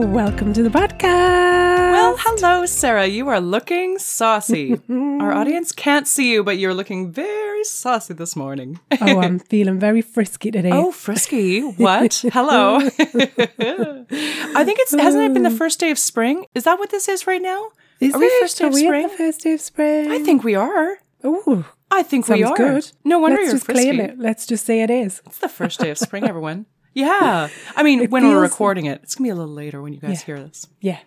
Welcome to the podcast. Well, hello, Sarah. You are looking saucy. Our audience can't see you, but you're looking very saucy this morning. oh, I'm feeling very frisky today. Oh, frisky. What? hello. I think it's hasn't it been the oh. first day of spring? Is that what this is right now? Is are we it? first day Are of spring? the first day of spring? I think we are. Oh, I think we are. good. No wonder Let's you're just frisky. claim it. Let's just say it is. It's the first day of spring, everyone. Yeah. I mean, It when we're recording it, it's gonna be a little later when you guys Yeah. hear this. Yeah,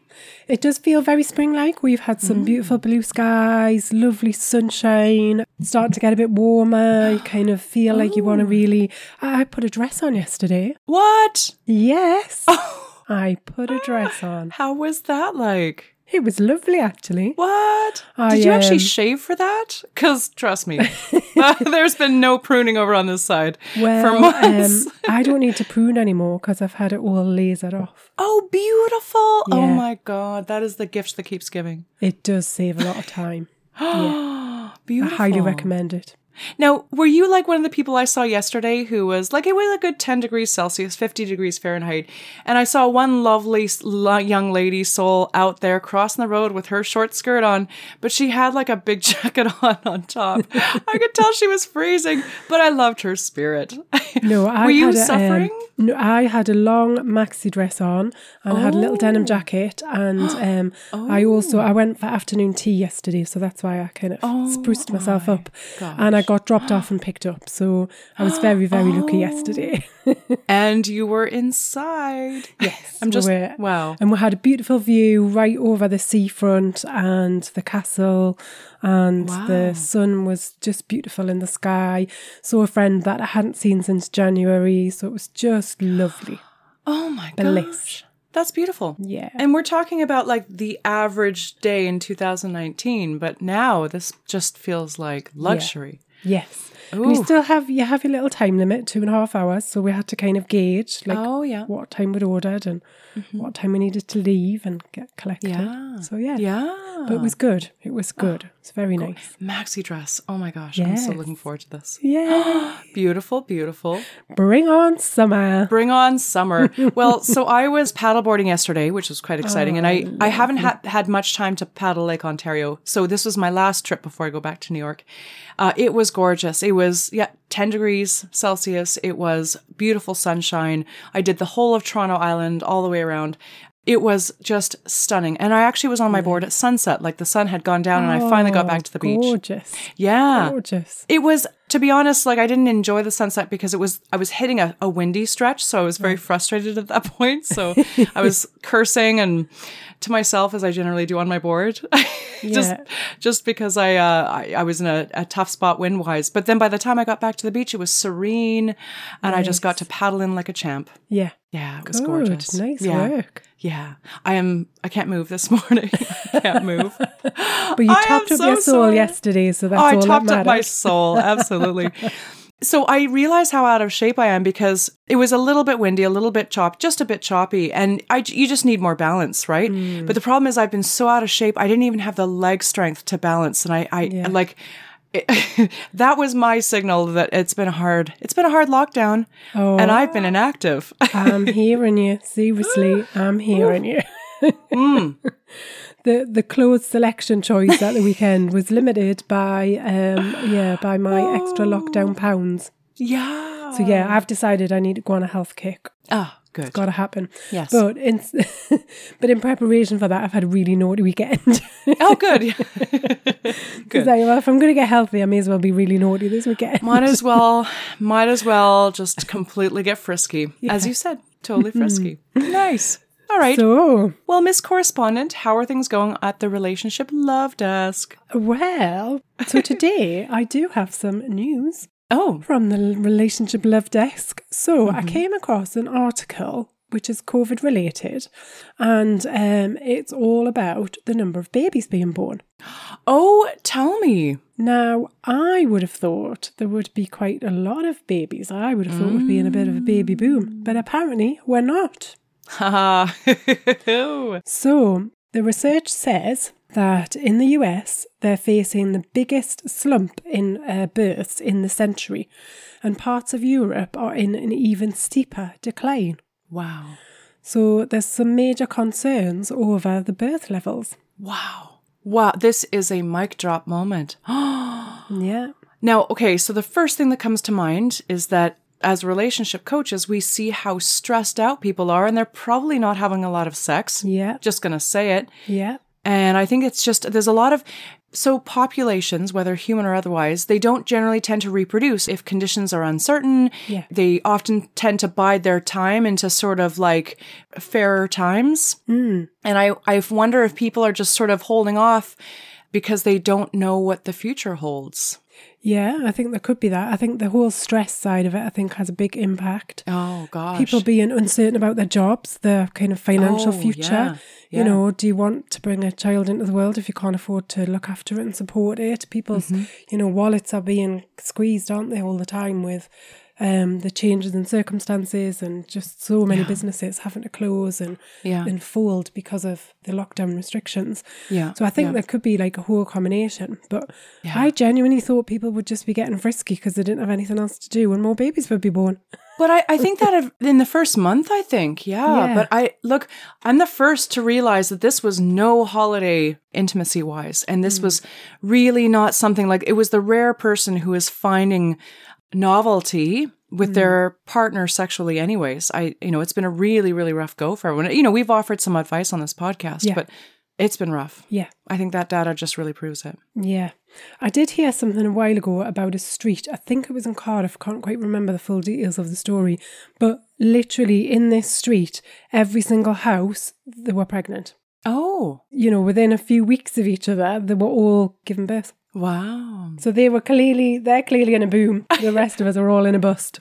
it does feel very spring-like. We've had Mm. some beautiful blue skies, lovely sunshine. It's starting to get a bit warmer. You kind of feel like you want Oh. to really. I I put a dress on yesterday. What? Yes, Oh, I put a dress on. how was that like? It was lovely, actually. What? I, Did you actually um, shave for that? Because trust me, uh, there's been no pruning over on this side for months. um, I don't need to prune anymore because I've had it all lasered off. oh, beautiful! Oh my god, that is the gift that keeps giving. It does save a lot of time. I beautiful. highly recommend it. Now, were you like one of the people I saw yesterday who was like, it was a good 10 degrees Celsius, 50 degrees Fahrenheit. And I saw one lovely young lady soul out there crossing the road with her short skirt on, but she had like a big jacket on on top. I could tell she was freezing, but I loved her spirit. No, I were you had a, um, suffering? no, I had a long maxi dress on and I had a little denim Oh. jacket, and um, I also I went for afternoon tea yesterday, so that's why I kind of Oh spruced myself up, and I got dropped off and picked up. So I was very very lucky oh. yesterday. and you were inside. yes, I'm just, we wow. And we had a beautiful view right over the seafront and the castle, and the sun was just beautiful in the sky. Saw a friend that I hadn't seen since January, so it was just lovely. Oh my Bliss. gosh. That's beautiful. Yeah. And we're talking about like the average day in 2019, but now this just feels like luxury. Yes. You still have you have your little time limit, two and a half hours. So we had to kind of gauge like Oh, yeah. Mm-hmm. what time we'd ordered and what time we needed to leave and get collected. Yeah. So yeah. Yeah. But it was good. It was good. It's very nice. Maxi dress. Oh my gosh. I'm so looking forward to this. Yeah. Beautiful, beautiful. Bring on summer. Bring on summer. well, so I was paddleboarding yesterday, which was quite exciting, and I, I haven't had had much time to paddle Lake Ontario. So this was my last trip before I go back to New York. Uh, it was gorgeous. It was yeah, ten degrees Celsius. It was beautiful sunshine. I did the whole of Toronto Island all the way around. It was just stunning. And I actually was on my board at sunset, like the sun had gone down, and I finally got back to the beach. Gorgeous. Yeah. Gorgeous. It was, to be honest, like I didn't enjoy the sunset because it was, I was hitting a, a windy stretch. So I was very frustrated at that point. So I was cursing and to myself as I generally do on my board. just, Yeah. just because I, uh, I, I was in a, a tough spot wind wise. But then by the time I got back to the beach, it was serene and I just got to paddle in like a champ. Yeah. Yeah, it was Good. gorgeous. Nice yeah. work. Yeah. I am, I can't move this morning. I can't move. But you I topped up so your soul sorry. yesterday, so that's Oh, I all topped that up my soul. Absolutely. So I realize how out of shape I am because it was a little bit windy, a little bit choppy, just a bit choppy, and I you just need more balance, right? Hmm. But the problem is I've been so out of shape, I didn't even have the leg strength to balance, and I I Yeah. like. It, that was my signal that it's been a hard it's been a hard lockdown Oh. and I've been inactive. I'm hearing you. Seriously, I'm hearing you. Mm. the the clothes selection choice at the weekend was limited by um yeah by my extra lockdown pounds. yeah. So yeah, I've decided I need to go on a health kick. Ah, good. It's Got to happen. Yes. But in but in preparation for that, I've had a really naughty weekend. Oh, good. Because well, if I'm going to get healthy, I may as well be really naughty this weekend. Might as well, might as well just completely get frisky. As you said, totally frisky. nice. All right. So well, Miss Correspondent, how are things going at the Relationship Love Desk? well, so today I do have some news Oh, from the relationship love desk. So I came across an article which is COVID related, and um, it's all about the number of babies being born. Oh, tell me. Now, I would have thought there would be quite a lot of babies. I would have thought we'd be in a bit of a baby boom, but apparently we're not. Haha. So, the research says that in the US, they're facing the biggest slump in uh, births in the century, and parts of Europe are in an even steeper decline. wow. So, there's some major concerns over the birth levels. Wow. Wow. This is a mic drop moment. Yeah. Now, okay, so the first thing that comes to mind is that as relationship coaches, we see how stressed out people are and they're probably not having a lot of sex. Yeah. Just going to say it. Yeah. And I think it's just, there's a lot of, so populations, whether human or otherwise, they don't generally tend to reproduce if conditions are uncertain. Yeah. They often tend to bide their time into sort of like fairer times. Mm. And I, I wonder if people are just sort of holding off because they don't know what the future holds. Yeah, I think there could be that. I think the whole stress side of it, I think, has a big impact. Oh gosh. People being uncertain about their jobs, their kind of financial Oh, future. yeah, You know, do you want to bring a child into the world if you can't afford to look after it and support it? People's, Mm-hmm. you know, wallets are being squeezed, aren't they, all the time with um, the changes in circumstances and just so many businesses having to close and, Yeah. and fold because of the lockdown restrictions. Yeah, So I think yeah. there could be like a whole combination. But I genuinely thought people would just be getting frisky because they didn't have anything else to do and more babies would be born. But I, I think that in the first month, I think, yeah. Yeah. But I look, I'm the first to realize that this was no holiday intimacy wise. And this was really not something like it was the rare person who is finding novelty with mm. their partner sexually anyways. I you know, it's been a really, really rough go for everyone. You know, we've offered some advice on this podcast, Yeah. but it's been rough. Yeah. I think that data just really proves it. Yeah. I did hear something a while ago about a street. I think it was in Cardiff. Can't quite remember the full details of the story. But literally in this street, every single house, they were pregnant. Oh. You know, within a few weeks of each other, they were all giving birth. Wow. So they were clearly, they're clearly in a boom. The rest of us are all in a bust.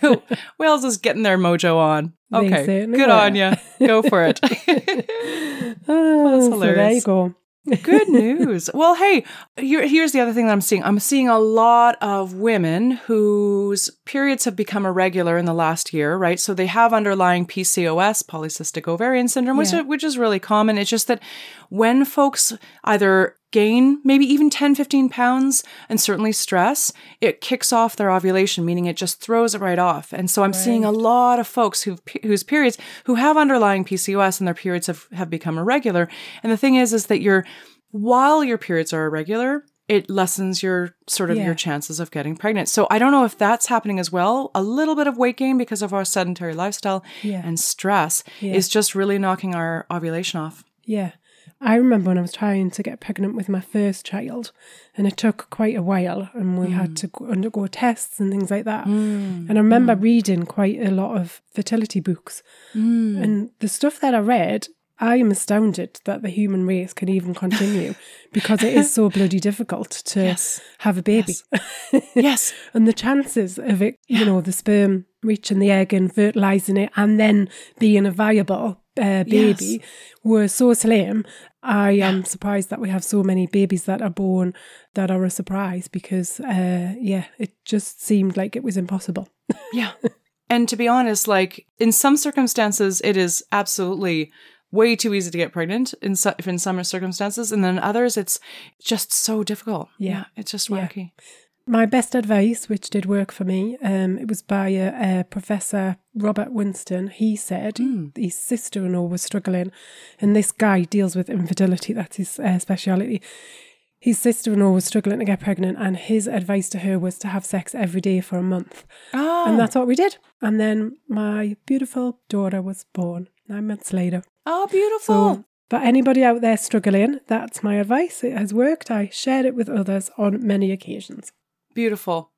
Wales is getting their mojo on. Okay. Good were. on you. Go for it. Oh, so there you hilarious. go. Good news. Well, hey, here, here's the other thing that I'm seeing. I'm seeing a lot of women whose periods have become irregular in the last year, right? So they have underlying PCOS, polycystic ovarian syndrome, which, is, which is really common. It's just that when folks either gain maybe even 10, 15 pounds and certainly stress, it kicks off their ovulation, meaning it just throws it right off. And so I'm seeing a lot of folks who whose periods who have underlying PCOS and their periods have, have become irregular. And the thing is, is that you're while your periods are irregular, it lessens your sort of Yeah. your chances of getting pregnant. So I don't know if that's happening as well. A little bit of weight gain because of our sedentary lifestyle Yeah. and stress Yeah. is just really knocking our ovulation off. Yeah. I remember when I was trying to get pregnant with my first child, and it took quite a while, and we had to mm. undergo tests and things like that. Mm. And I remember mm. reading quite a lot of fertility books, and the stuff that I read. I am astounded that the human race can even continue because it is so bloody difficult to Yes. have a baby. Yes. and the chances of it, you know, the sperm reaching the egg and fertilizing it and then being a viable uh, baby Yes. were so slim. I am surprised that we have so many babies that are born that are a surprise because, uh, yeah, it just seemed like it was impossible. Yeah. And to be honest, like in some circumstances, it is absolutely way too easy to get pregnant in if in some circumstances, and then others, it's just so difficult. Yeah. it's just Yeah. My best advice, which did work for me, um, it was by Professor Robert Winston. He said his sister in law was struggling, and this guy deals with infidelity, that's his uh, speciality. His sister in law was struggling to get pregnant, and his advice to her was to have sex every day for a month. Oh, And that's what we did. And then my beautiful daughter was born nine months later. oh, beautiful. So, for anybody out there struggling, that's my advice. It has worked. I shared it with others on many occasions. Beautiful.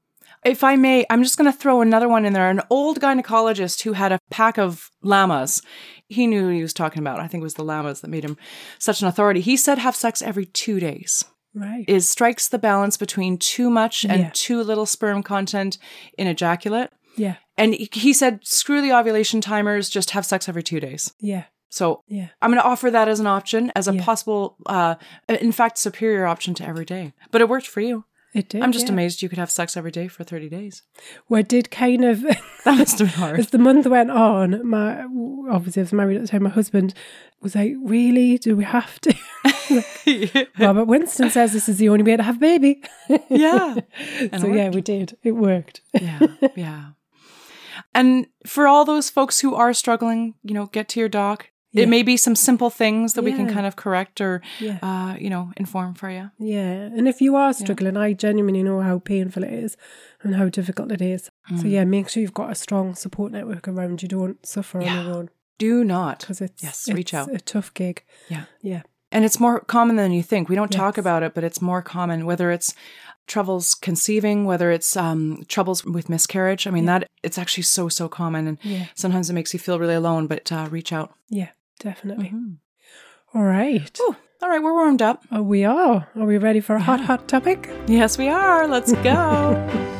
If I may, I'm just going to throw another one in there. An old gynecologist who had a pack of llamas. He knew who he was talking about. I think it was the llamas that made him such an authority. He said have sex every two days. Right. Is strikes the balance between too much and Yeah. too little sperm content in ejaculate. Yeah. And he- he said, screw the ovulation timers, just have sex every two days. Yeah. So Yeah. I'm going to offer that as an option, as a Yeah. possible, uh, in fact, superior option to every day. But it worked for you. It did. I'm just yeah. amazed you could have sex every day for 30 days. Well, I did kind of. That must have been hard. As the month went on, my obviously I was married at the time. My husband was like, "Really? Do we have to?" Robert Winston says this is the only way to have a baby. yeah. so yeah, we did. It worked. Yeah. Yeah. And for all those folks who are struggling, you know, get to your doc. Yeah. It may be some simple things that we can kind of correct or, Yeah. uh, you know, inform for you. Yeah, and if you are struggling, I genuinely know how painful it is and how difficult it is. So Mm. yeah, make sure you've got a strong support network around you. Don't suffer Yeah. on your own Do not. because it's Yes, it's reach out. a tough gig. Yeah. Yeah, And it's more common than you think. We don't talk about it, but it's more common, whether it's troubles conceiving, whether it's um, troubles with miscarriage. I mean, that it's actually so, so common. And yeah, sometimes it makes you feel really alone, but uh, reach out. yeah, definitely. Mhm. All right. Ooh, all right, we're warmed up. Oh, we are. Are we ready for a hot, hot topic? Yes, we are. Let's go.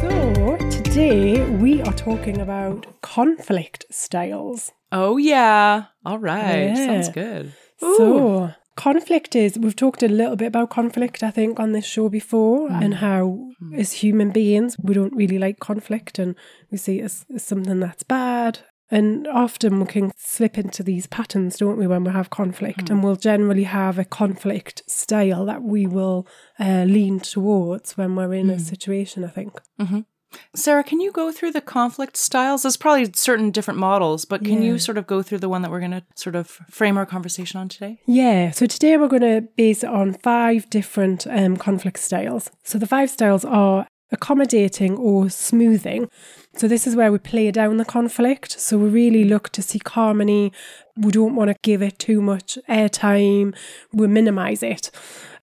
So, today we are talking about conflict styles. oh, yeah. All right. Yeah. Sounds good. Ooh. So, conflict is, we've talked a little bit about conflict, I think, on this show before, Mm. and how as human beings, we don't really like conflict and we see it as, as something that's bad. And often we can slip into these patterns, don't we, when we have conflict? Mm. And we'll generally have a conflict style that we will uh, lean towards when we're in a Mm. situation, I think. Sarah, can you go through the conflict styles? There's probably certain different models, but can Yeah. you sort of go through the one that we're going to sort of frame our conversation on today? Yeah, so today we're going to base it on five different um, conflict styles. So the five styles are accommodating or smoothing. So this is where we play down the conflict. So we really look to seek harmony. We don't want to give it too much airtime. We minimize it.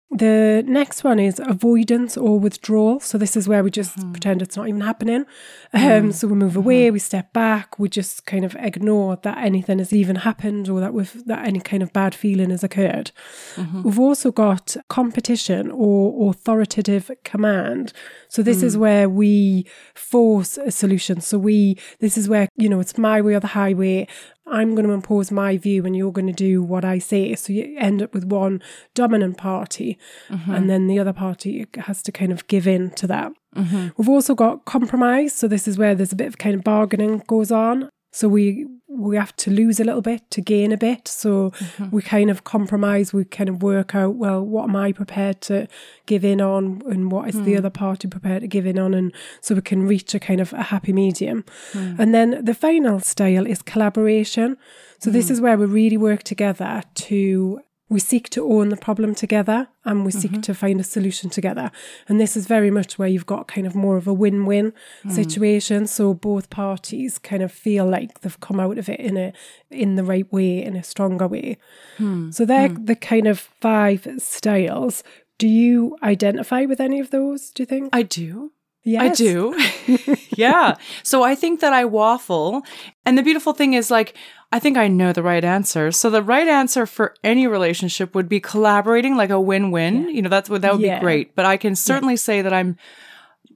The next one is avoidance or withdrawal. So this is where we just hmm. pretend it's not even happening. Um, mm. so we move away, mm-hmm. we step back, we just kind of ignore that anything has even happened or that we've that any kind of bad feeling has occurred. Mm-hmm. We've also got competition or authoritative command. So this is mm. where we force a solution. So we this is where, you know, it's my way or the highway. I'm going to impose my view and you're going to do what I say. So you end up with one dominant party mm-hmm. and then the other party has to kind of give in to that. Mm-hmm. We've also got compromise. So this is where there's a bit of kind of bargaining goes on. So we we have to lose a little bit to gain a bit. So mm-hmm. we kind of compromise. We kind of work out well, what am I prepared to give in on, and what is the mm. other party prepared to give in on, and so we can reach a kind of a happy medium. Mm. And then the final style is collaboration. So this mm. is where we really work together to we seek to own the problem together and we seek mm-hmm. to find a solution together. And this is very much where you've got kind of more of a win win mm. situation. So both parties kind of feel like they've come out of it in a in the right way, in a stronger way. Hmm. So they're hmm. the kind of five styles. Do you identify with any of those, do you think? I do. I do. yeah. So I think that I waffle. And the beautiful thing is, like, I think I know the right answer. So the right answer for any relationship would be collaborating, like a win win. You know, that's what that would Yeah. be great. But I can certainly say that I'm.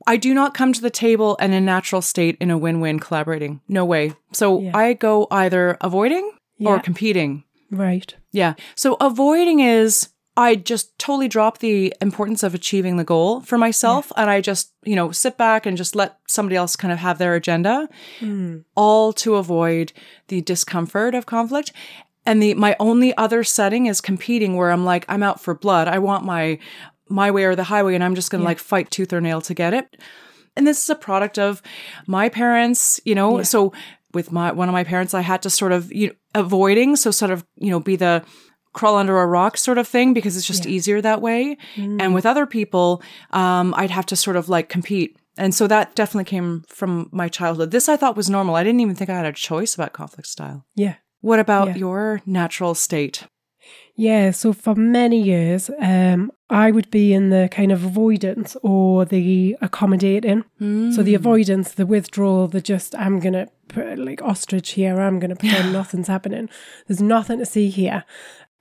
I do not come to the table in a natural state in a win win collaborating. No way. So Yeah. I go either avoiding or competing. Right. Yeah. So avoiding is I just totally drop the importance of achieving the goal for myself and I just, you know, sit back and just let somebody else kind of have their agenda, hmm. all to avoid the discomfort of conflict. And the my only other setting is competing where I'm like I'm out for blood. I want my my way or the highway and I'm just going to like fight tooth or nail to get it. And this is a product of my parents, you know, so with my one of my parents I had to sort of you know, avoiding so sort of, you know, be the crawl under a rock sort of thing because it's just easier that way. And with other people, um, I'd have to sort of like compete. And so that definitely came from my childhood. This I thought was normal. I didn't even think I had a choice about conflict style. Yeah. What about Yeah. your natural state? Yeah, so for many years, um, I would be in the kind of avoidance or the accommodating. So the avoidance, the withdrawal, the just, I'm going to put like ostrich here, I'm going to pretend nothing's happening. There's nothing to see here.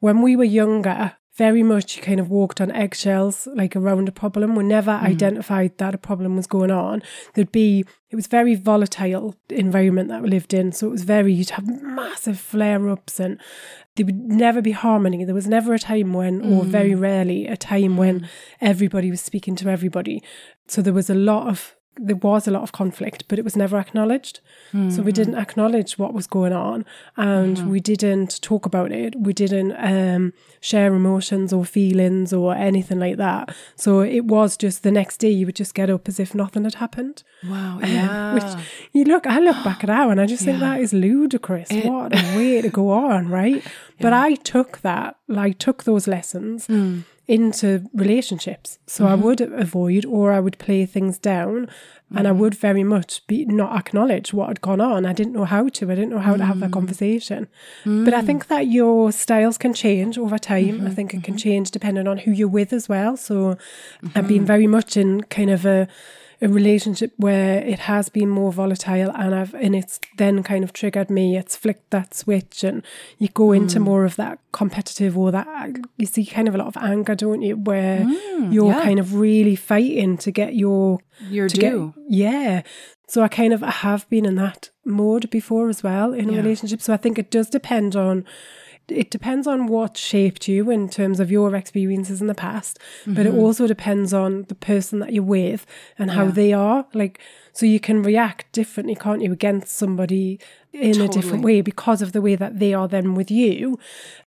When we were younger, very much you kind of walked on eggshells, like around a problem. We never Mm-hmm. identified that a problem was going on. There'd be, it was very volatile environment that we lived in. So it was very, you'd have massive flare ups and there would never be harmony. There was never a time when, or very rarely, a time when everybody was speaking to everybody. So there was a lot of, there was a lot of conflict, but it was never acknowledged. So we hmm. didn't acknowledge what was going on and hmm. we didn't talk about it. We didn't um, share emotions or feelings or anything like that. So it was just the next day you would just get up as if nothing had happened. Wow. Um, yeah. Which you look, I look back at now and I just think that is ludicrous. what a way to go on, right? But I took that, like, took those lessons hmm. Into relationships. So I mm-hmm. would avoid or I would play things down and I mm-hmm. would very much be not acknowledge what had gone on. I didn't know how to. I didn't know how to have that mm. conversation. But I mm. think that your styles can change over time. I mm-hmm. think it can change depending on who you're with as well. So I've been very much in kind of a a relationship where it has been more volatile and I've and it's then kind of triggered me. It's flicked that switch and you go into hmm. more of that competitive or that you see kind of a lot of anger, don't you? Where hmm, you're yeah. kind of really fighting to get your Your to get- yeah. So I kind of have been in that mode before as well in a relationship. So I think it does depend on it depends on what shaped you in terms of your experiences in the past, but it also depends on the person that you're with and how Mm-hmm. Yeah. they are. Like so you can react differently, can't you, against somebody in a different way because of the way that they are then with you.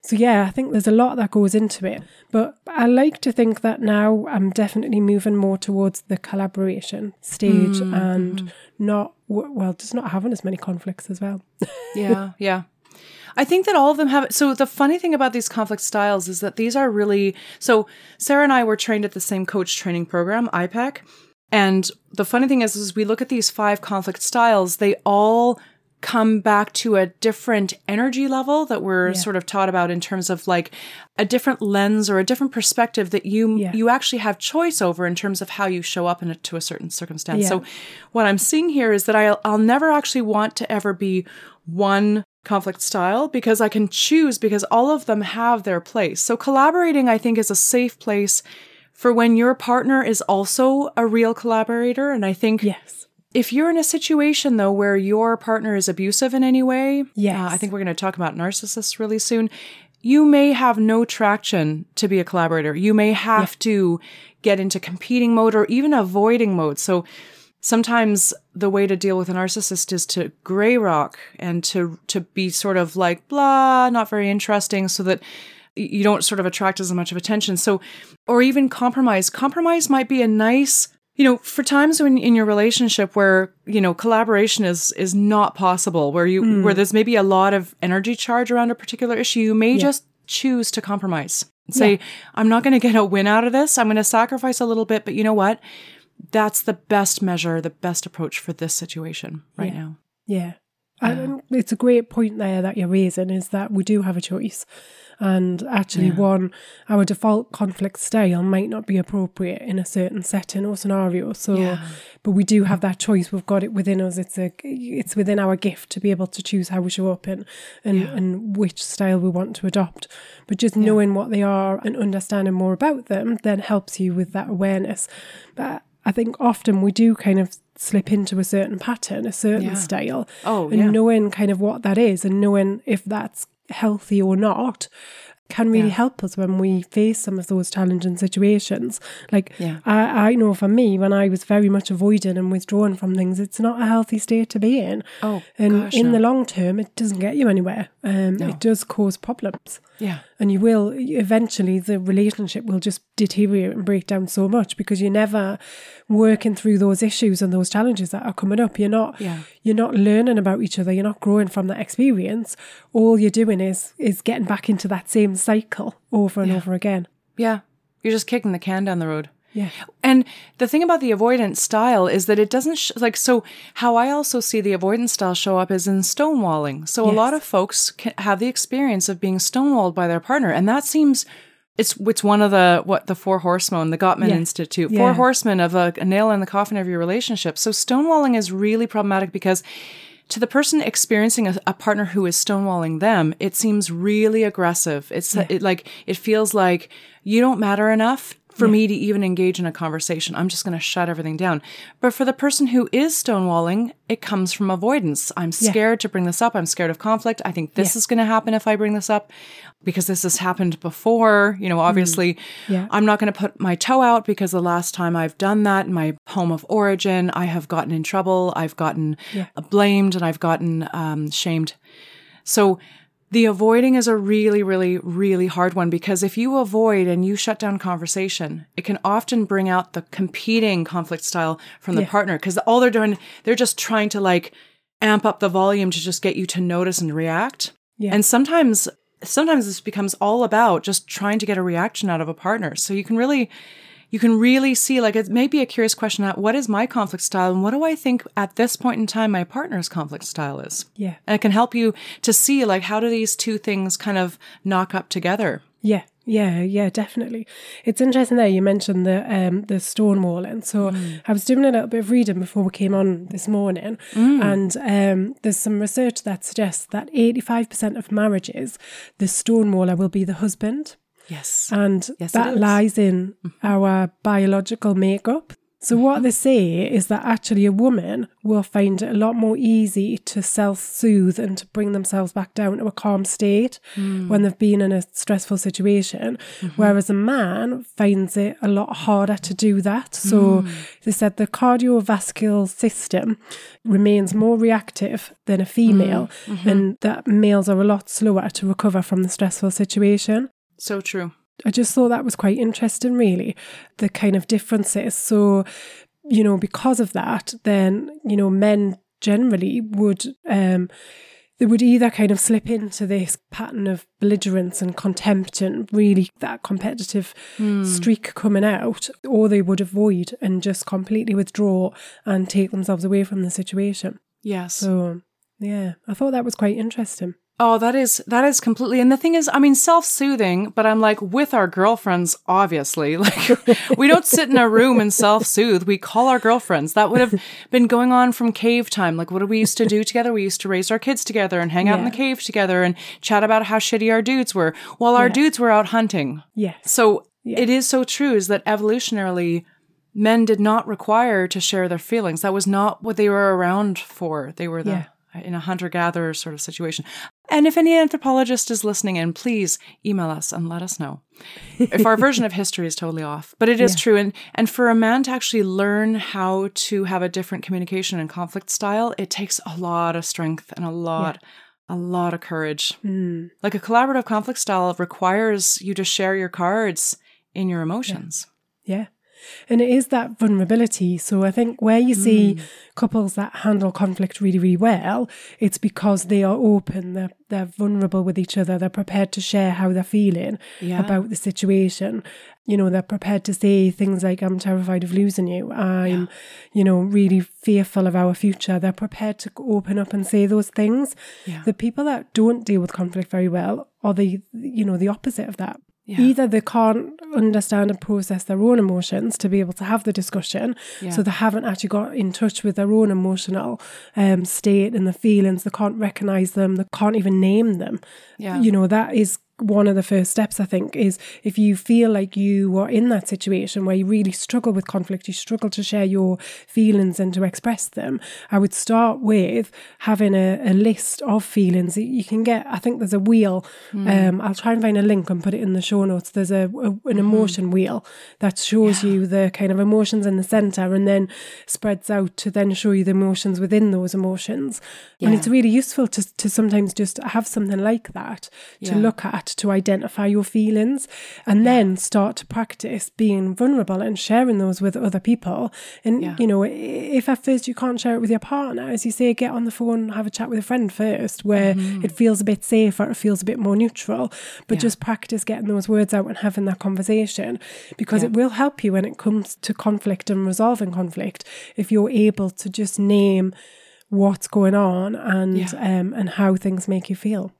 So yeah, I think there's a lot that goes into it. But I like to think that now I'm definitely moving more towards the collaboration stage Mm, and mm-hmm. not well, just not having as many conflicts as well. Yeah, yeah. I think that all of them have So the funny thing about these conflict styles is that these are really so Sarah and I were trained at the same coach training program, iPEC. And the funny thing is, is we look at these five conflict styles, they all come back to a different energy level that we're sort of taught about in terms of like a different lens or a different perspective that you Yeah. you actually have choice over in terms of how you show up in a, to a certain circumstance. Yeah. So what I'm seeing here is that I'll, I'll never actually want to ever be one conflict style because I can choose because all of them have their place. So collaborating, I think, is a safe place for when your partner is also a real collaborator. And I think Yes. if you're in a situation though where your partner is abusive in any way, Yes. uh, I think we're going to talk about narcissists really soon. You may have no traction to be a collaborator. You may have to get into competing mode or even avoiding mode. So sometimes the way to deal with a narcissist is to gray rock and to to be sort of like blah, not very interesting, so that you don't sort of attract as much of attention. So, or even compromise. Compromise might be a nice you know for times when in your relationship where you know collaboration is is not possible where you where hmm. there's maybe a lot of energy charge around a particular issue you may just choose to compromise. Say i'm not going to get a win out of this. I'm going to sacrifice a little bit but you know what that's the best measure the best approach for this situation right Yeah. now Yeah. And it's a great point there that you're raising is that we do have a choice. And actually, one, our default conflict style might not be appropriate in a certain setting or scenario. So, Yeah. but we do have that choice. We've got it within us. It's a, it's within our gift to be able to choose how we show up and, and, Yeah. and which style we want to adopt. But just knowing what they are and understanding more about them then helps you with that awareness. But I think often we do kind of slip into a certain pattern, a certain Yeah. style. Oh, and yeah. knowing kind of what that is and knowing if that's healthy or not can really Yeah. help us when we face some of those challenging situations. Like Yeah. I, I know for me, when I was very much avoiding and withdrawing from things, it's not a healthy state to be in. Oh, and gosh, in no. the long term, it doesn't get you anywhere. Um, No. It does cause problems yeah. And you will eventually the relationship will just deteriorate and break down so much because you're never working through those issues and those challenges that are coming up. You're not Yeah. you're not learning about each other. You're not growing from that experience. All you're doing is is getting back into that same cycle over and Yeah. over again. Yeah. You're just kicking the can down the road yeah And the thing about the avoidance style is that it doesn't sh- like so. How I also see the avoidance style show up is in stonewalling. So a lot of folks can have the experience of being stonewalled by their partner, and that seems it's it's one of the what the four horsemen, the Gottman Yeah. Institute, Yeah. four horsemen of a, a nail in the coffin of your relationship. So stonewalling is really problematic because to the person experiencing a, a partner who is stonewalling them, it seems really aggressive. It's it, like it feels like you don't matter enough for me to even engage in a conversation. I'm just going to shut everything down. But for the person who is stonewalling, it comes from avoidance. I'm scared to bring this up. I'm scared of conflict. I think this Yeah. is going to happen if I bring this up because this has happened before. You know, obviously, Mm. Yeah. I'm not going to put my toe out because the last time I've done that in my home of origin, I have gotten in trouble. I've gotten Yeah. blamed and I've gotten um, shamed. So the avoiding is a really, really, really hard one because if you avoid and you shut down conversation, it can often bring out the competing conflict style from the Yeah. partner because all they're doing, they're just trying to like amp up the volume to just get you to notice and react. Yeah. And sometimes, sometimes this becomes all about just trying to get a reaction out of a partner. So you can really, you can really see like it may be a curious question at what is my conflict style and what do I think at this point in time my partner's conflict style is? Yeah. And it can help you to see like how do these two things kind of knock up together. Yeah, yeah, yeah, definitely. It's interesting there you mentioned the um the stonewalling. So I was doing a little bit of reading before we came on this morning, and um there's some research that suggests that 85% of marriages, the stonewaller will be the husband, Yes. and Yes, that lies in mm-hmm. our biological makeup. So mm-hmm. what they say is that actually a woman will find it a lot more easy to self-soothe and to bring themselves back down to a calm state mm. when they've been in a stressful situation, mm-hmm. whereas a man finds it a lot harder to do that. So mm. they said the cardiovascular system remains more reactive than a female, mm. and that males are a lot slower to recover from the stressful situation. So true. I just thought that was quite interesting, really, the kind of differences. So, you know, because of that, then, you know, men generally would, um, they would either kind of slip into this pattern of belligerence and contempt and really that competitive streak coming out, or they would avoid and just completely withdraw and take themselves away from the situation. Yes. So, yeah, I thought that was quite interesting. Oh, that is that is completely. And the thing is, I mean, self-soothing, but I'm like with our girlfriends, obviously. Like we don't sit in a room and self-soothe. We call our girlfriends. That would have been going on from cave time. Like what did we used to do together? We used to raise our kids together and hang out in the cave together and chat about how shitty our dudes were while our Yeah. dudes were out hunting. Yes. So Yeah. it is so true is that evolutionarily men did not require to share their feelings. That was not what they were around for. They were the Yeah. In a hunter gatherer sort of situation. And if any anthropologist is listening in, please email us and let us know if our version of history is totally off. But it is Yeah. true. And and for a man to actually learn how to have a different communication and conflict style, it takes a lot of strength and a lot, a lot of courage. Mm. Like a collaborative conflict style requires you to share your cards in your emotions. Yeah. And it is that vulnerability. So I think where you Mm. see couples that handle conflict really, really well, it's because they are open, they're, they're vulnerable with each other, they're prepared to share how they're feeling Yeah. about the situation. You know, they're prepared to say things like, I'm terrified of losing you. I'm, you know, really fearful of our future. They're prepared to open up and say those things. Yeah. The people that don't deal with conflict very well are the, you know, the opposite of that. Yeah. Either they can't understand and process their own emotions to be able to have the discussion, Yeah. so they haven't actually got in touch with their own emotional um, state and the feelings. They can't recognize them. They can't even name them. Yeah. You know that is one of the first steps. I think is if you feel like you are in that situation where you really struggle with conflict, you struggle to share your feelings and to express them. I would start with having a, a list of feelings that you can get. I think there's a wheel. Um, I'll try and find a link and put it in the show notes. There's a, a an emotion wheel that shows you the kind of emotions in the center and then spreads out to then show you the emotions within those emotions. And it's really useful to to sometimes just have something like that to Yeah. look at to identify your feelings and then start to practice being vulnerable and sharing those with other people. And Yeah. you know, if at first you can't share it with your partner, as you say, get on the phone, have a chat with a friend first, where it feels a bit safer, it feels a bit more neutral. But Mm-hmm. Yeah. just practice getting those words out and having that conversation because Yeah. it will help you when it comes to conflict and resolving conflict if you're able to just name what's going on and Yeah. um and how things make you feel.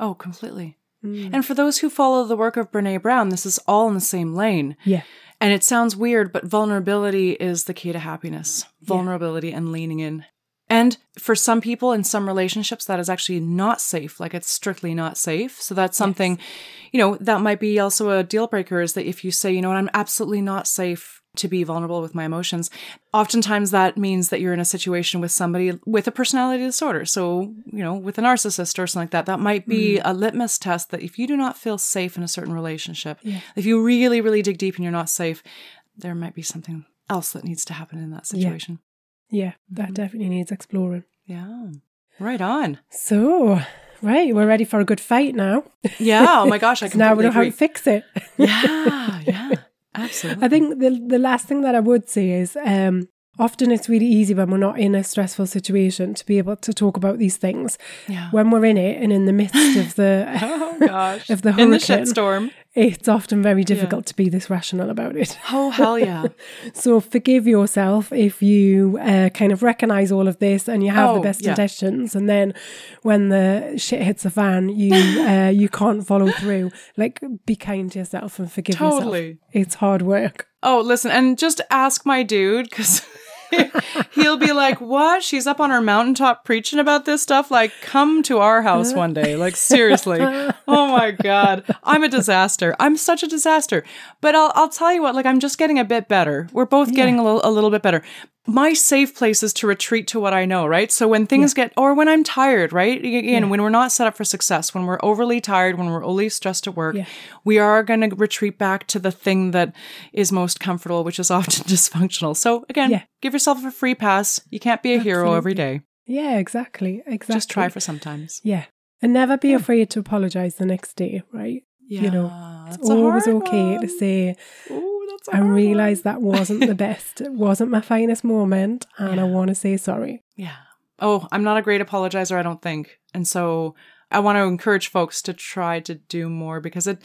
Oh, completely. And for those who follow the work of Brene Brown, this is all in the same lane. Yeah. And it sounds weird, but vulnerability is the key to happiness. Vulnerability and leaning in. And for some people in some relationships, that is actually not safe. Like it's strictly not safe. So that's something, you know, that might be also a deal breaker is that if you say, you know what, I'm absolutely not safe to be vulnerable with my emotions. Oftentimes that means that you're in a situation with somebody with a personality disorder. So, you know, with a narcissist or something like that, that might be mm. a litmus test that if you do not feel safe in a certain relationship, if you really, really dig deep and you're not safe, there might be something else that needs to happen in that situation. Yeah, that mm-hmm. definitely needs exploring. Yeah. Right on. So, right, we're ready for a good fight now. Yeah. Oh my gosh. I now we know how to fix it. Yeah. Yeah. Absolutely. I think the the last thing that I would say is um, often it's really easy when we're not in a stressful situation to be able to talk about these things. Yeah. When we're in it and in the midst of the Oh gosh. of the In the hurricane, shitstorm. It's often very difficult to be this rational about it. Oh hell yeah. So forgive yourself if you uh, kind of recognize all of this and you have the Oh, best yeah. intentions, and then when the shit hits the fan, you uh, you can't follow through. Like, be kind to yourself and forgive Totally. yourself. It's hard work. Oh, listen, and just ask my dude because he'll be like, "What? She's up on her mountaintop preaching about this stuff. Like, come to our house one day. Like, seriously. Oh my god, I'm a disaster. I'm such a disaster. But I'll I'll tell you what. Like, I'm just getting a bit better. We're both getting a little a little bit better. My safe place is to retreat to what I know, right? So when things get, or when I'm tired, right? Again, when we're not set up for success, when we're overly tired, when we're overly stressed at work, Yeah. we are going to retreat back to the thing that is most comfortable, which is often dysfunctional. So again, Yeah. give yourself a free pass. You can't be a hero every day. Yeah, exactly, exactly. Just try for sometimes. yeah, and never be afraid to apologize the next day. Right? Yeah, You know, It's always okay one. to say, Ooh, a I hard one. realize that wasn't the best. It wasn't my finest moment, and I want to say sorry. Yeah. Oh, I'm not a great apologizer, I don't think. And so I want to encourage folks to try to do more because it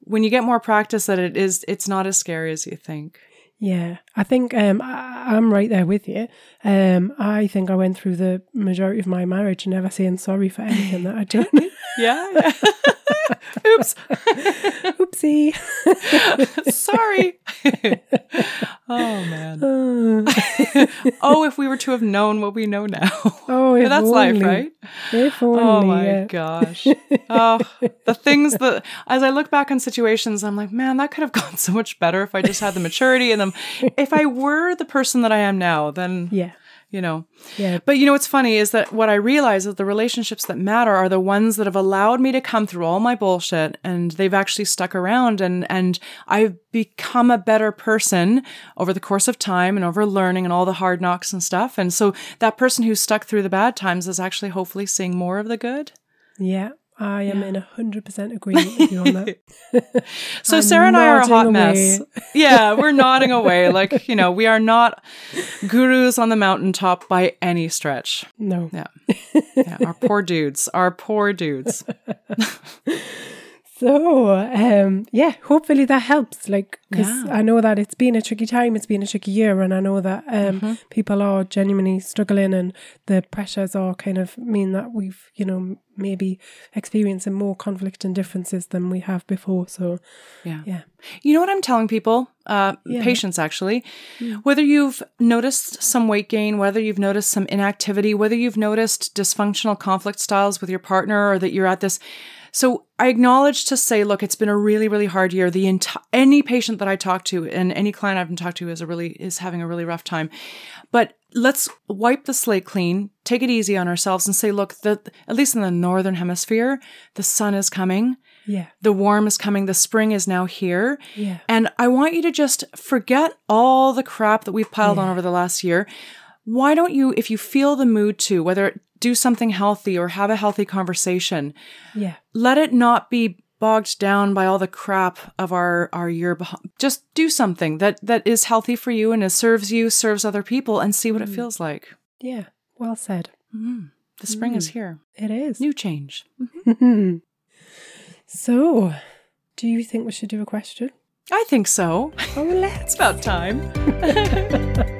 when you get more practice that it is it's not as scary as you think. Yeah, I think um, I, I'm right there with you. Um, I think I went through the majority of my marriage never saying sorry for anything that I'd done. Yeah. Oops. Oopsie. Sorry. oh man. Oh, if we were to have known what we know now. oh, that's life, right? If oh, only. Oh my yeah. gosh. Oh, the things that as I look back on situations, I'm like, man, that could have gone so much better if I just had the maturity and them. If I were the person that I am now, then Yeah, you know. yeah, But you know what's funny is that what I realize is the relationships that matter are the ones that have allowed me to come through all my bullshit and they've actually stuck around and and I've become a better person over the course of time and over learning and all the hard knocks and stuff. And so that person who's stuck through the bad times is actually hopefully seeing more of the good. yeah. I am in a hundred percent agreement with you on that. So I'm Sarah and I are a hot nodding mess. Yeah, we're nodding away. Like, you know, we are not gurus on the mountaintop by any stretch. No. Yeah. Yeah. Our poor dudes. Our poor dudes. So, um, yeah, hopefully that helps. Like, because Yeah. I know that it's been a tricky time, it's been a tricky year, and I know that um, Mm-hmm. people are genuinely struggling, and the pressures are kind of mean that we've, you know, maybe experiencing more conflict and differences than we have before. So, Yeah. yeah, You know what I'm telling people? Uh, Yeah. Patience, actually. Whether you've noticed some weight gain, whether you've noticed some inactivity, whether you've noticed dysfunctional conflict styles with your partner, or that you're at this. So I acknowledge to say, look, it's been a really, really hard year. The enti- any patient that I talk to and any client I've been talked to is a really is having a really rough time. But let's wipe the slate clean, take it easy on ourselves, and say, look, the, at least in the northern hemisphere, the sun is coming. yeah, The warm is coming. The spring is now here. yeah, And I want you to just forget all the crap that we've piled on over the last year. Why don't you, if you feel the mood to, whether do something healthy or have a healthy conversation, yeah, let it not be bogged down by all the crap of our our year behind. Just do something that that is healthy for you and it serves you, serves other people, and see what it mm. feels like. yeah. Well said. Mm-hmm. The spring is mm. here. It is. New change. so, do you think we should do a question? I think so. Oh, let's. It's about time.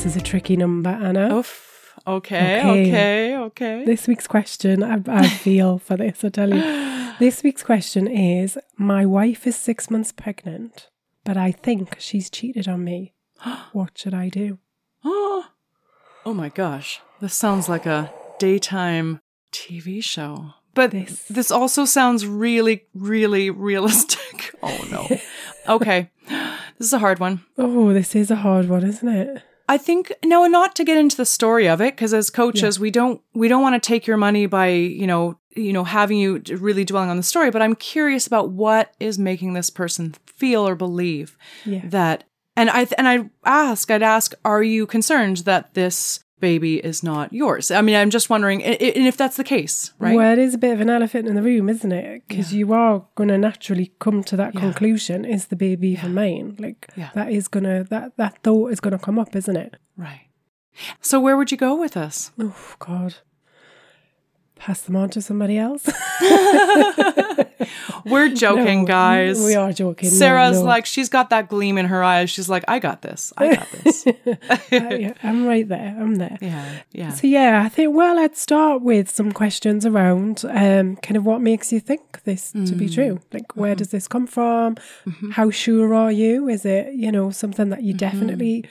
This is a tricky number, Anna. Oof. Okay, Okay. okay, okay. This week's question, I, I feel for this, I tell you. This week's question is My wife is six months pregnant, but I think she's cheated on me. What should I do? Oh, oh my gosh. This sounds like a daytime TV show. But This- this, also sounds really, really realistic. Oh no. okay. This is a hard one. Oh, this is a hard one, isn't it? I think no, not to get into the story of it, because as coaches, we don't we don't want to take your money by you know you know having you really dwelling on the story. But I'm curious about what is making this person feel or believe Yeah. that. And I and I ask, I'd ask, are you concerned that this baby is not yours? I mean, I'm just wondering, and if that's the case, right? Well, it is a bit of an elephant in the room, isn't it? Because you are going to naturally come to that Yeah. conclusion: is the baby even mine? Like Yeah. that is gonna that that thought is gonna come up, isn't it? right. So where would you go with us? Oh God. Pass them on to somebody else. We're joking, No, guys. We are joking. Sarah's no. like, she's got that gleam in her eyes. She's like, I got this. I got this. Yeah, I'm right there. I'm there. yeah. Yeah. So yeah, I think well, let's start with some questions around um, kind of what makes you think this to be true. Mm. Like, where does mm-hmm. this come from? Mm-hmm. How sure are you? Is it you know something that you mm-hmm. definitely?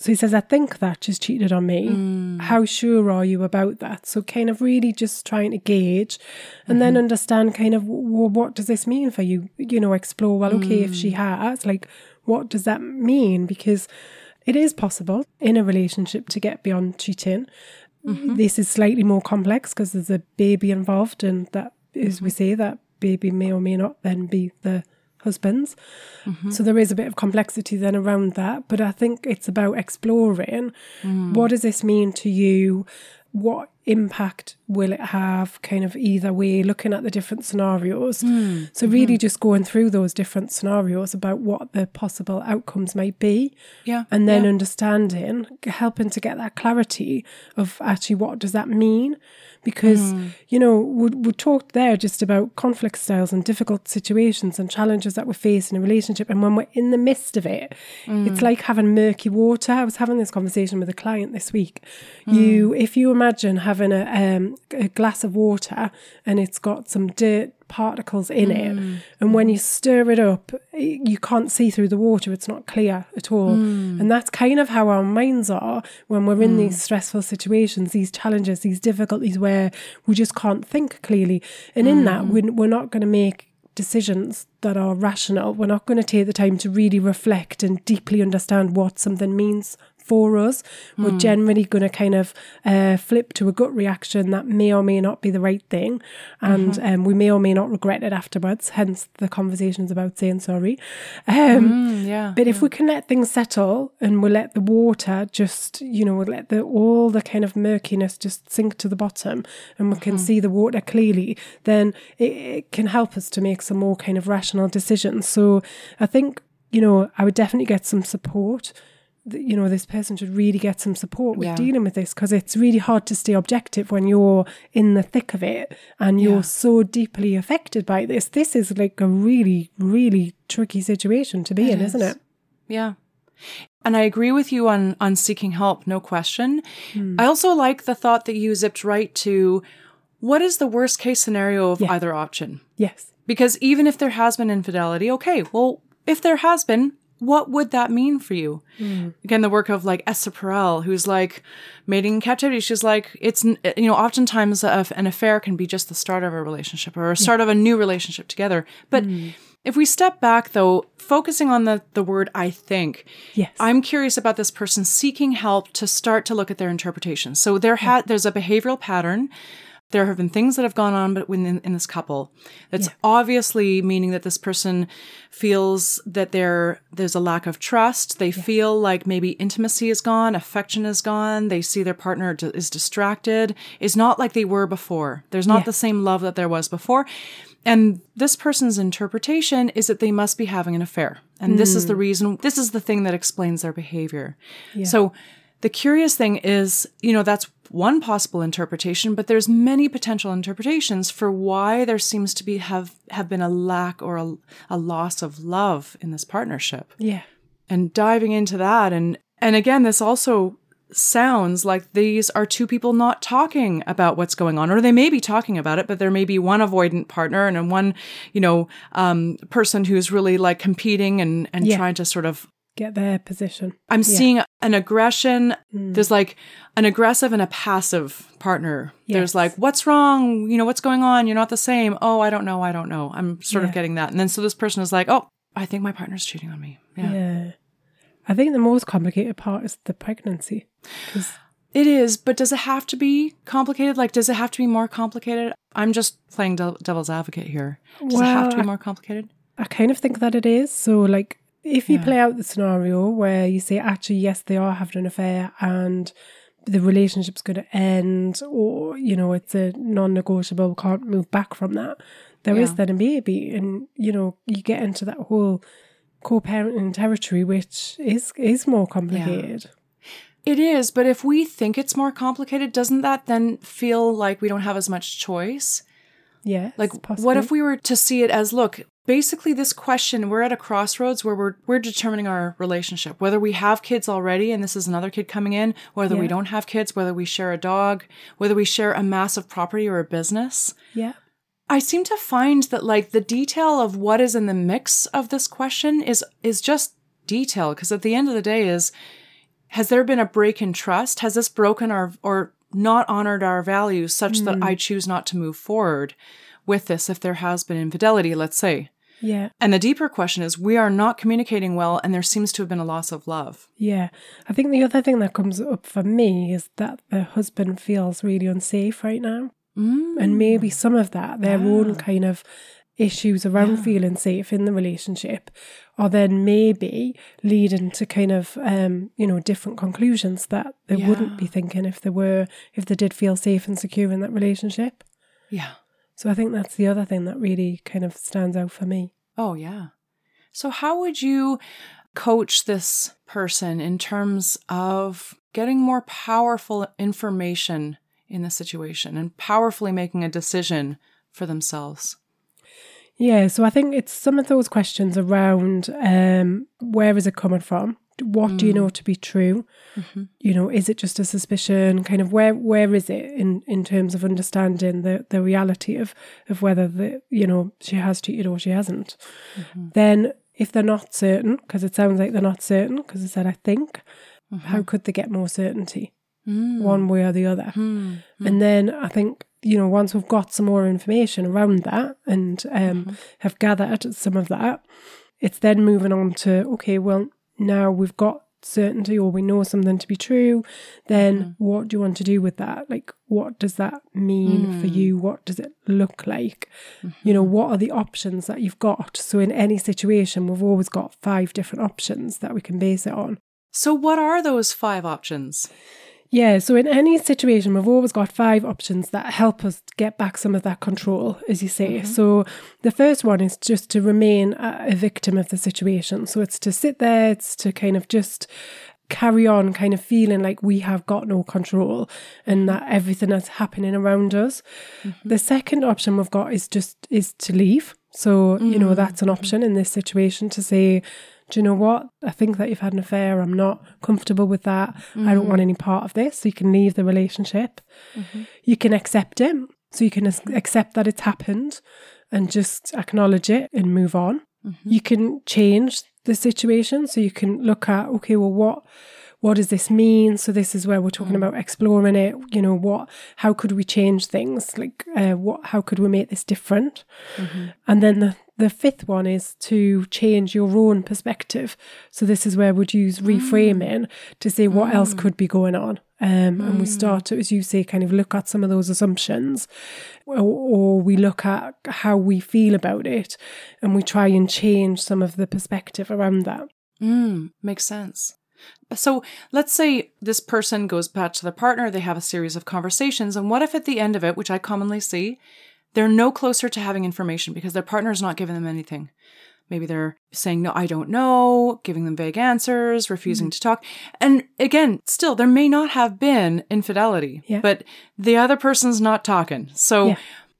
So he says, I think that she's cheated on me. Mm. How sure are you about that? So kind of really just trying to gauge, and then mm-hmm. understand kind of well, what does this mean for you? You know, explore. Well, okay, if she mm. has, like, what does that mean? Because it is possible in a relationship to get beyond cheating. Mm-hmm. This is slightly more complex because there's a baby involved, and that, as we mm-hmm. say, that baby may or may not then be the husband's. Mm-hmm. So there is a bit of complexity then around that. But I think it's about exploring mm. what does this mean to you? What impact will it have? Kind of either way, looking at the different scenarios. So, really just going through those different scenarios about what the possible outcomes might be Yeah. and then yeah. understanding helping to get that clarity of actually what does that mean because Hmm. you know we, we talked there just about conflict styles and difficult situations and challenges that we face in a relationship and when we're in the midst of it Hmm. it's like having murky water i was having this conversation with a client this week Hmm. you if you imagine having a, um, a glass of water and it's got some dirt particles in it. Mm. And when you stir it up you can't see through the water. It's not clear at all. Mm. And that's kind of how our minds are when we're in these mm. stressful situations these challenges these difficulties where we just can't think clearly. And in that we're, we're not going to make decisions that are rational. We're not going to take the time to really reflect and deeply understand what something means for us. We're generally going to kind of uh, flip to a gut reaction that may or may not be the right thing. And um, we may or may not regret it afterwards, hence the conversations about saying sorry. Um, Mm, yeah. but if we can let things settle and we let the water just, you know, we let the all the kind of murkiness just sink to the bottom and we can see the water clearly, then it, it can help us to make some more kind of rational decisions. So I think, you know, I would definitely get some support. You know, this person should really get some support with Yeah. dealing with this because it's really hard to stay objective when you're in the thick of it and you're Yeah. so deeply affected by this. This is like a really, really tricky situation to be in, isn't it? Yeah. And I agree with you on on seeking help, no question. Hmm. I also like the thought that you zipped right to what is the worst case scenario of Yeah. either option? Yes. Because even if there has been infidelity, okay, well, if there has been, what would that mean for you? Hmm. Again, the work of like Esther Perel, who's like mating in captivity. She's like, it's, you know, oftentimes a, an affair can be just the start of a relationship or a start of a new relationship together. But hmm. if we step back though, focusing on the, the word I think, Yes. I'm curious about this person seeking help to start to look at their interpretation. So there had there's a behavioral pattern. There have been things that have gone on, but within in this couple, that's obviously meaning that this person feels that there there's a lack of trust. They feel like maybe intimacy is gone, affection is gone. They see their partner d- is distracted. Is not like they were before. There's not Yeah. the same love that there was before. And this person's interpretation is that they must be having an affair. And this is the hmm. reason, this is the thing that explains their behavior. So the curious thing is, you know, that's one possible interpretation, but there's many potential interpretations for why there seems to be have have been a lack or a, a loss of love in this partnership yeah. and diving into that and and again this also sounds like these are two people not talking about what's going on, or they may be talking about it, but there may be one avoidant partner and one, you know, um, person who's really like competing and and Yeah. trying to sort of. Get their position. I'm Yeah. Mm. seeing an aggression. There's like an aggressive and a passive partner. There's like, what's wrong? You know, what's going on? You're not the same. Oh, I don't know. I don't know. I'm sort of getting that. And then so this person is like, oh, I think my partner's cheating on me. Yeah. yeah. I think the most complicated part is the pregnancy. It is, but does it have to be complicated? Like, does it have to be more complicated? I'm just playing devil's advocate here. Does it have to be more complicated? I kind of think that it is. So, like, if you Yeah. play out the scenario where you say, actually, yes, they are having an affair and the relationship's going to end, or, you know, it's a non negotiable, can't move back from that, there is Yeah. then a baby. And, you know, you get into that whole co parenting territory, which is, is more complicated. It is, but if we think it's more complicated, doesn't that then feel like we don't have as much choice? Yeah. Like, what if we were to see it as, look, basically this question, we're at a crossroads where we're we're determining our relationship, whether we have kids already and this is another kid coming in, whether we don't have kids, whether we share a dog, whether we share a massive property or a business. Yeah. I seem to find that like the detail of what is in the mix of this question is is just detail because at the end of the day is has there been a break in trust? Has this broken our or not honored our values such that hmm. I choose not to move forward with this if there has been infidelity, let's say? Yeah. And the deeper question is we are not communicating well and there seems to have been a loss of love. Yeah. I think the other thing that comes up for me is that the husband feels really unsafe right now. Mm. And maybe some of that, their own kind of issues around Yeah. feeling safe in the relationship, are then maybe leading to kind of, um, you know, different conclusions that they Yeah. wouldn't be thinking if they were, if they did feel safe and secure in that relationship. Yeah. So I think that's the other thing that really kind of stands out for me. Oh, yeah. So, how would you coach this person in terms of getting more powerful information in the situation and powerfully making a decision for themselves? Yeah, so I think it's some of those questions around um, where is it coming from? What do you know mm. to be true? Mm-hmm. You know, is it just a suspicion? Kind of where where is it in, in terms of understanding the, the reality of of whether the you know she has cheated or she hasn't? Mm-hmm. Then if they're not certain, because it sounds like they're not certain, because I said I think, mm-hmm. how could they get more certainty, mm. one way or the other? Hmm. Hmm. And then I think, you know, once we've got some more information around that and um, have gathered some of that, it's then moving on to, okay, well, now we've got certainty or we know something to be true, then mm. what do you want to do with that? Like, what does that mean for mm. you? What does it look like? You know, mm-hmm. what are the options that you've got? So, in any situation, we've always got five different options that we can base it on. So, what are those five options? Yeah, so in any situation, we've always got five options that help us get back some of that control, as you say. Mm-hmm. So the first one is just to remain a, victim of the situation. So it's to sit there, it's to kind of just carry on, kind of feeling like we have got no control and mm-hmm. that everything that's happening around us. Mm-hmm. The second option we've got is just is to leave. So, you know, mm. that's an option in this situation to say, do you know what? I think that you've had an affair. I'm not comfortable with that. I don't want mm. any part of this. So you can leave the relationship. Mm-hmm. You can accept it. So you can ac- accept that it's happened and just acknowledge it and move on. Mm-hmm. You can change the situation. So you can look at, okay, well, what what does this mean? So this is where we're talking mm. about exploring it. You know, what? How could we change things? Like, uh, what? How could we make this different? Mm-hmm. And then the the fifth one is to change your own perspective. So this is where we'd use reframing to say what else could be going on. Um, And we start to, as you say, kind of look at some of those assumptions, or, or we look at how we feel about it, and we try and change some of the perspective around that. Mm, makes sense. So let's say this person goes back to their partner, they have a series of conversations, and what if at the end of it, which I commonly see, they're no closer to having information because their partner's not giving them anything. Maybe they're saying, No, I don't know, giving them vague answers, refusing mm. to talk. And again, still, there may not have been infidelity, Yeah. but the other person's not talking. So Yeah.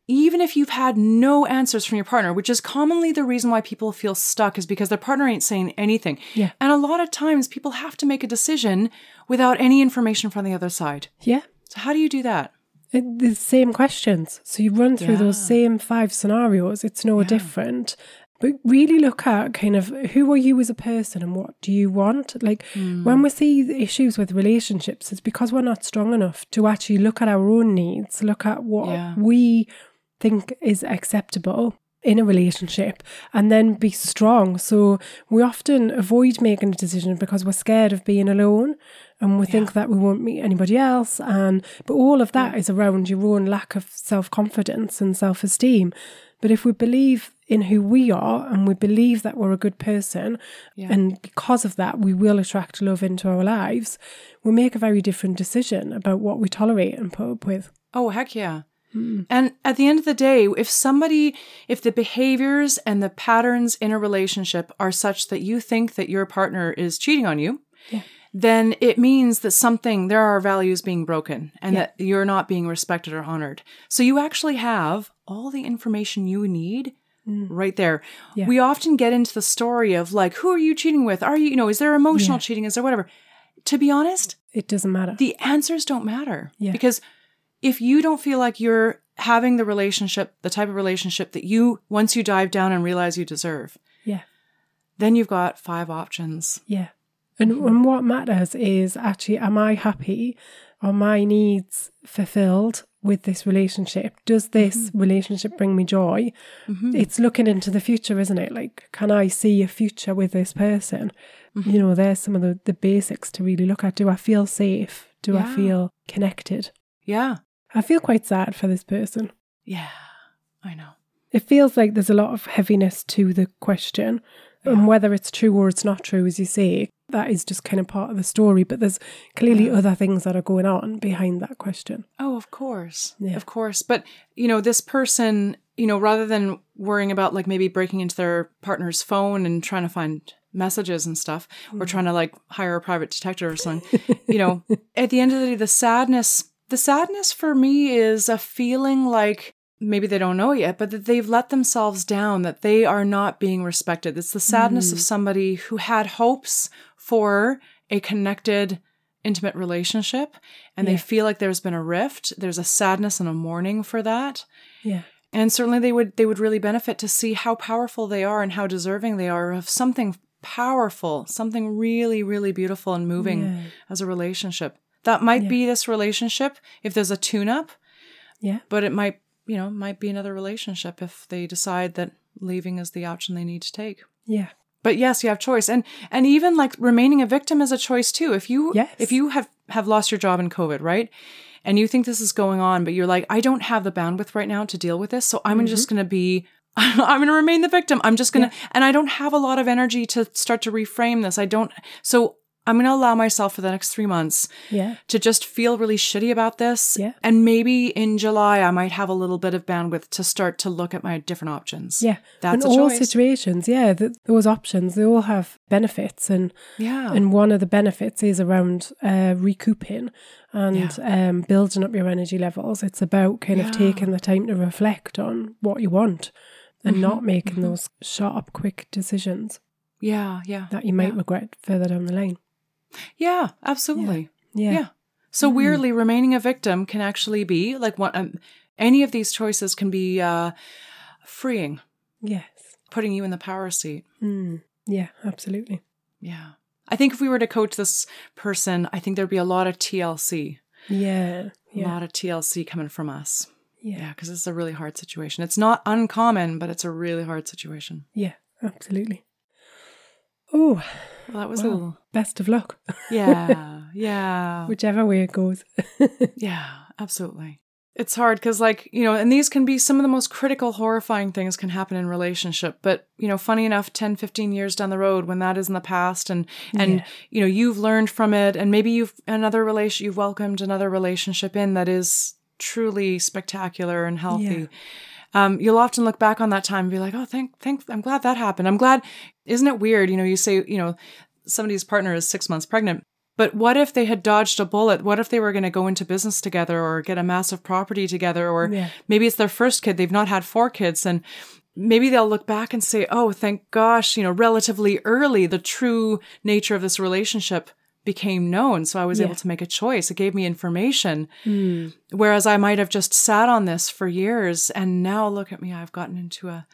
even if you've had no answers from your partner, which is commonly the reason why people feel stuck is because their partner ain't saying anything. Yeah. And a lot of times people have to make a decision without any information from the other side. Yeah. So how do you do that? It, the same questions. So you run through those same five scenarios. It's no different. But really look at kind of who are you as a person and what do you want? Like Hmm. when we see the issues with relationships, it's because we're not strong enough to actually look at our own needs, look at what Yeah. we think is acceptable in a relationship and then be strong. So we often avoid making a decision because we're scared of being alone and we think that we won't meet anybody else and but all of that is around your own lack of self-confidence and self-esteem. But if we believe in who we are and we believe that we're a good person Yeah. and because of that we will attract love into our lives, we make a very different decision about what we tolerate and put up with. Oh, heck yeah. Hmm. And at the end of the day, if somebody, if the behaviors and the patterns in a relationship are such that you think that your partner is cheating on you, Yeah. Then it means that something, there are values being broken and that you're not being respected or honored. So you actually have all the information you need mm. right there. Yeah. We often get into the story of like, who are you cheating with? Are you, you know, is there emotional Yeah. cheating? Is there whatever? To be honest, It doesn't matter. the answers don't matter. Yeah. Because if you don't feel like you're having the relationship, the type of relationship that you, once you dive down and realize you deserve, yeah. then you've got five options. Yeah. And, and what matters is actually, am I happy? Are my needs fulfilled with this relationship? Does this mm-hmm. relationship bring me joy? Mm-hmm. It's looking into the future, isn't it? Like, can I see a future with this person? Mm-hmm. You know, there's some of the, the basics to really look at. Do I feel safe? Do I feel connected? Yeah. I feel quite sad for this person. Yeah. I know. It feels like there's a lot of heaviness to the question. And whether it's true or it's not true, as you say, that is just kind of part of the story. But there's clearly other things that are going on behind that question. Oh, of course. Yeah. Of course. But, you know, this person, you know, rather than worrying about like maybe breaking into their partner's phone and trying to find messages and stuff or mm. trying to like hire a private detective or something, you know, at the end of the day, the sadness, the sadness for me is a feeling like maybe they don't know yet, but that they've let themselves down, that they are not being respected. It's the sadness of mm. somebody who had hopes for a connected, intimate relationship and they feel like there's been a rift. There's a sadness and a mourning for that. Yeah. And certainly they would they would really benefit to see how powerful they are and how deserving they are of something powerful, something really, really beautiful and moving Yeah. as a relationship. That might Yeah. be this relationship if there's a tune up, Yeah. but it might, you know, might be another relationship if they decide that leaving is the option they need to take. Yeah. But yes, you have choice. And and even like remaining a victim is a choice too. If you Yes. if you have have lost your job in COVID, right? And you think this is going on, but you're like, I don't have the bandwidth right now to deal with this. So I'm mm-hmm. just going to be I'm going to remain the victim. I'm just going to and I don't have a lot of energy to start to reframe this. I don't so I'm going to allow myself for the next 3 months Yeah. to just feel really shitty about this. Yeah. And maybe in July I might have a little bit of bandwidth to start to look at my different options. Yeah. That's in all choice. situations, yeah, th- those options, they all have benefits. And Yeah. and one of the benefits is around uh, recouping and um, building up your energy levels. It's about kind of taking the time to reflect on what you want and Mm-hmm. not making those sharp, quick decisions yeah, yeah. that you might Yeah. regret further down the line. Yeah, absolutely. Yeah. Yeah. So weirdly, remaining a victim can actually be like one. Um, any of these choices can be uh, freeing, Yes. putting you in the power seat. Mm. Yeah, absolutely. Yeah. I think if we were to coach this person, I think there'd be a lot of TLC, Yeah. a lot of TLC coming from us. Yeah. Yeah, because it's a really hard situation. It's not uncommon, but it's a really hard situation. Yeah. Absolutely. Oh, Well, that was a Wow. little. best of luck, Yeah, yeah. whichever way it goes. Yeah, absolutely. It's hard because, like, you know, and these can be some of the most critical, horrifying things can happen in relationship. But, you know, funny enough, 10, 15 years down the road when that is in the past and, and, Yeah. you know, you've learned from it and maybe you've another relation, you've welcomed another relationship in that is truly spectacular and healthy. Um, you'll often look back on that time and be like, oh, thank, thank, I'm glad that happened. I'm glad. Isn't it weird? You know, you say, you know, somebody's partner is six months pregnant But what if they had dodged a bullet? What if they were going to go into business together or get a massive property together? Or Yeah. maybe it's their first kid. They've not had four kids. And maybe they'll look back and say, oh, thank gosh, you know, relatively early, the true nature of this relationship became known. So I was Yeah. able to make a choice. It gave me information. Whereas I might have just sat on this for years. And now look at me, I've gotten into a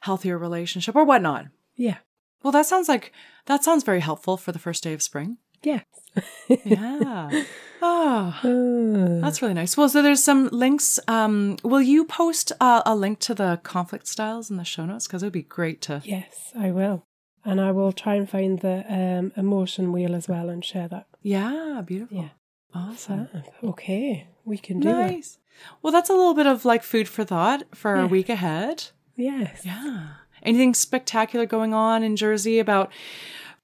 healthier relationship or whatnot. Yeah. Well, that sounds like that sounds very helpful for the first day of spring. Yes. Yeah. oh, Uh, that's really nice. Well, so there's some links. Um, will you post uh, a link to the conflict styles in the show notes? Because it would be great to. yes, I will. And I will try and find the um, emotion wheel as well and share that. Yeah, beautiful. Yeah. Awesome. Fab. Okay, we can do it. Nice. Well, that's a little bit of like food for thought for Yeah. a week ahead. Yes. Yeah. Anything spectacular going on in Jersey about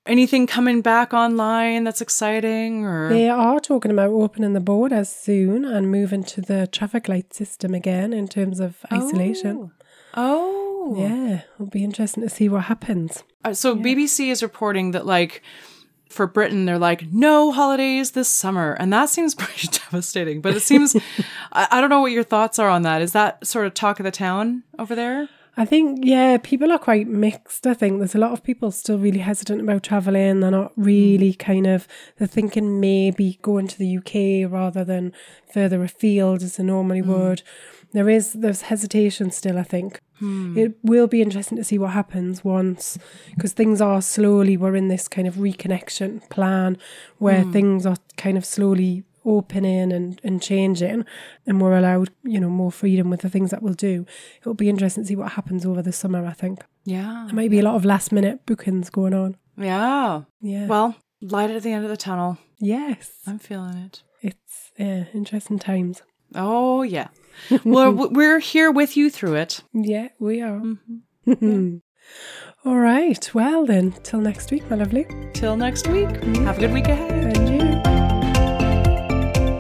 anything coming back online that's exciting or They are talking about opening the borders soon and moving to the traffic light system again in terms of isolation. Oh. Yeah, it'll be interesting to see what happens. Uh, so BBC is reporting that like for Britain they're like no holidays this summer and that seems pretty devastating but it seems I, I don't know what your thoughts are on that is that sort of talk of the town over there I think, yeah, people are quite mixed. I think there's a lot of people still really hesitant about travelling. They're not really kind of, they're thinking maybe going to the UK rather than further afield as they normally would. There is, there's hesitation still, I think. Hmm. It will be interesting to see what happens once, because things are slowly, we're in this kind of reconnection plan where hmm. things are kind of slowly opening and, and changing and we're allowed, you know, more freedom with the things that we'll do. It'll be interesting to see what happens over the summer, I think. yeah There might be a lot of last minute bookings going on. yeah Yeah. well light at the end of the tunnel yes. I'm feeling it It's yeah, interesting times. oh yeah well we're here with you through it Yeah, we are. Mm-hmm. All right. Well then, till next week, my lovely. till next week mm-hmm. have a good week ahead And you.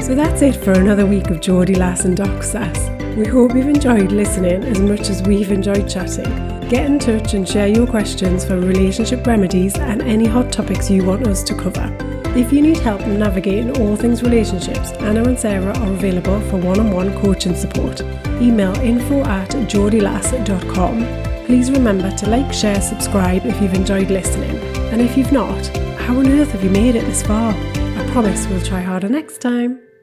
So that's it for another week of Geordie Lass and Doc Sass. We hope you've enjoyed listening as much as we've enjoyed chatting. Get in touch and share your questions for relationship remedies and any hot topics you want us to cover. If you need help navigating all things relationships, Anna and Sarah are available for one-on-one coaching support. Email info at geordielass.com. Please remember to like, share, subscribe if you've enjoyed listening. And if you've not, how on earth have you made it this far? I promise we'll try harder next time.